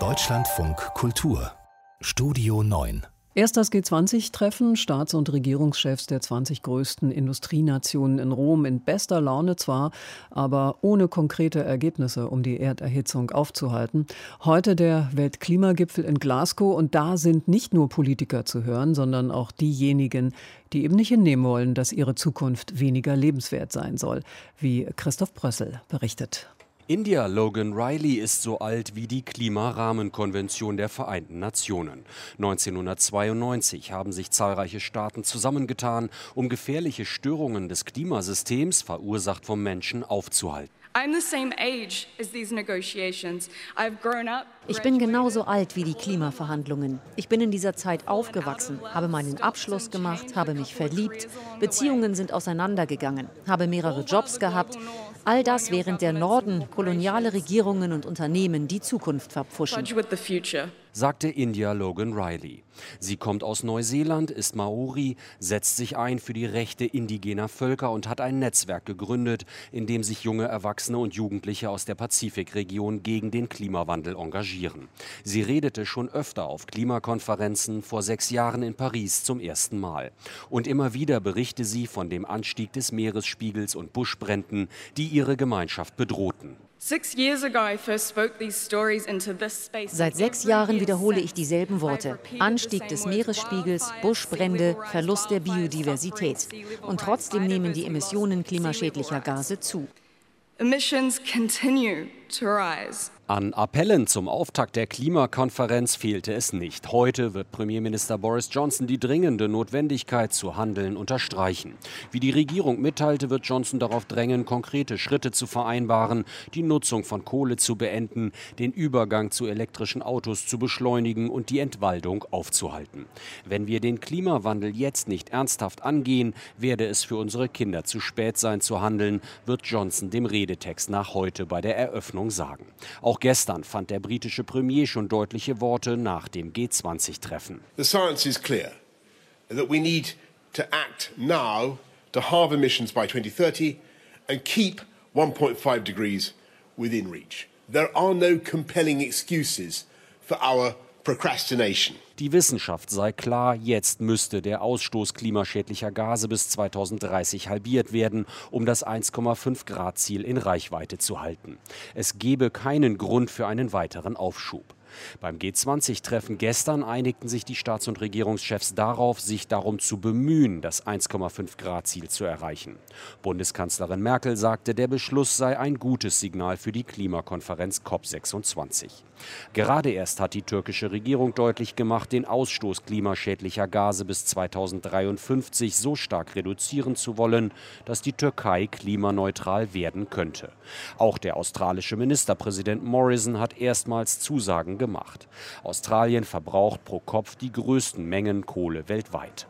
Deutschlandfunk Kultur. Studio 9 Erst das G20-Treffen, Staats- und Regierungschefs der 20 größten Industrienationen in Rom. In bester Laune zwar, aber ohne konkrete Ergebnisse, um die Erderhitzung aufzuhalten. Heute der Weltklimagipfel in Glasgow. Und da sind nicht nur Politiker zu hören, sondern auch diejenigen, die eben nicht hinnehmen wollen, dass ihre Zukunft weniger lebenswert sein soll, wie Christoph Brössel berichtet. India Logan Riley ist so alt wie die Klimarahmenkonvention der Vereinten Nationen. 1992 haben sich zahlreiche Staaten zusammengetan, um gefährliche Störungen des Klimasystems, verursacht vom Menschen, aufzuhalten. Ich bin genauso alt wie die Klimaverhandlungen. Ich bin in dieser Zeit aufgewachsen, habe meinen Abschluss gemacht, habe mich verliebt, Beziehungen sind auseinandergegangen, habe mehrere Jobs gehabt, All das während der Norden koloniale Regierungen und Unternehmen die Zukunft verpfuschen sagte India Logan Riley. Sie kommt aus Neuseeland, ist Maori, setzt sich ein für die Rechte indigener Völker und hat ein Netzwerk gegründet, in dem sich junge Erwachsene und Jugendliche aus der Pazifikregion gegen den Klimawandel engagieren. Sie redete schon öfter auf Klimakonferenzen, vor sechs Jahren in Paris zum ersten Mal. Und immer wieder berichte sie von dem Anstieg des Meeresspiegels und Buschbränden, die ihre Gemeinschaft bedrohten. Seit sechs Jahren wiederhole ich dieselben Worte. Anstieg des Meeresspiegels, Buschbrände, Verlust der Biodiversität. Und trotzdem nehmen die Emissionen klimaschädlicher Gase zu. Emissions continue to rise. An Appellen zum Auftakt der Klimakonferenz fehlte es nicht. Heute wird Premierminister Boris Johnson die dringende Notwendigkeit zu handeln unterstreichen. Wie die Regierung mitteilte, wird Johnson darauf drängen, konkrete Schritte zu vereinbaren, die Nutzung von Kohle zu beenden, den Übergang zu elektrischen Autos zu beschleunigen und die Entwaldung aufzuhalten. Wenn wir den Klimawandel jetzt nicht ernsthaft angehen, werde es für unsere Kinder zu spät sein zu handeln, wird Johnson dem Redetext nach heute bei der Eröffnung sagen. Auch auch gestern fand der britische Premier schon deutliche Worte nach dem G20-Treffen. The science is clear that we need to act now to halve emissions by 2030 and keep 1.5 degrees within reach. There are no compelling excuses for our. Die Wissenschaft sei klar, jetzt müsste der Ausstoß klimaschädlicher Gase bis 2030 halbiert werden, um das 1,5 Grad Ziel in Reichweite zu halten. Es gebe keinen Grund für einen weiteren Aufschub. Beim G20-Treffen gestern einigten sich die Staats- und Regierungschefs darauf, sich darum zu bemühen, das 1,5-Grad-Ziel zu erreichen. Bundeskanzlerin Merkel sagte, der Beschluss sei ein gutes Signal für die Klimakonferenz COP26. Gerade erst hat die türkische Regierung deutlich gemacht, den Ausstoß klimaschädlicher Gase bis 2053 so stark reduzieren zu wollen, dass die Türkei klimaneutral werden könnte. Auch der australische Ministerpräsident Morrison hat erstmals Zusagen gemacht. Australien verbraucht pro Kopf die größten Mengen Kohle weltweit.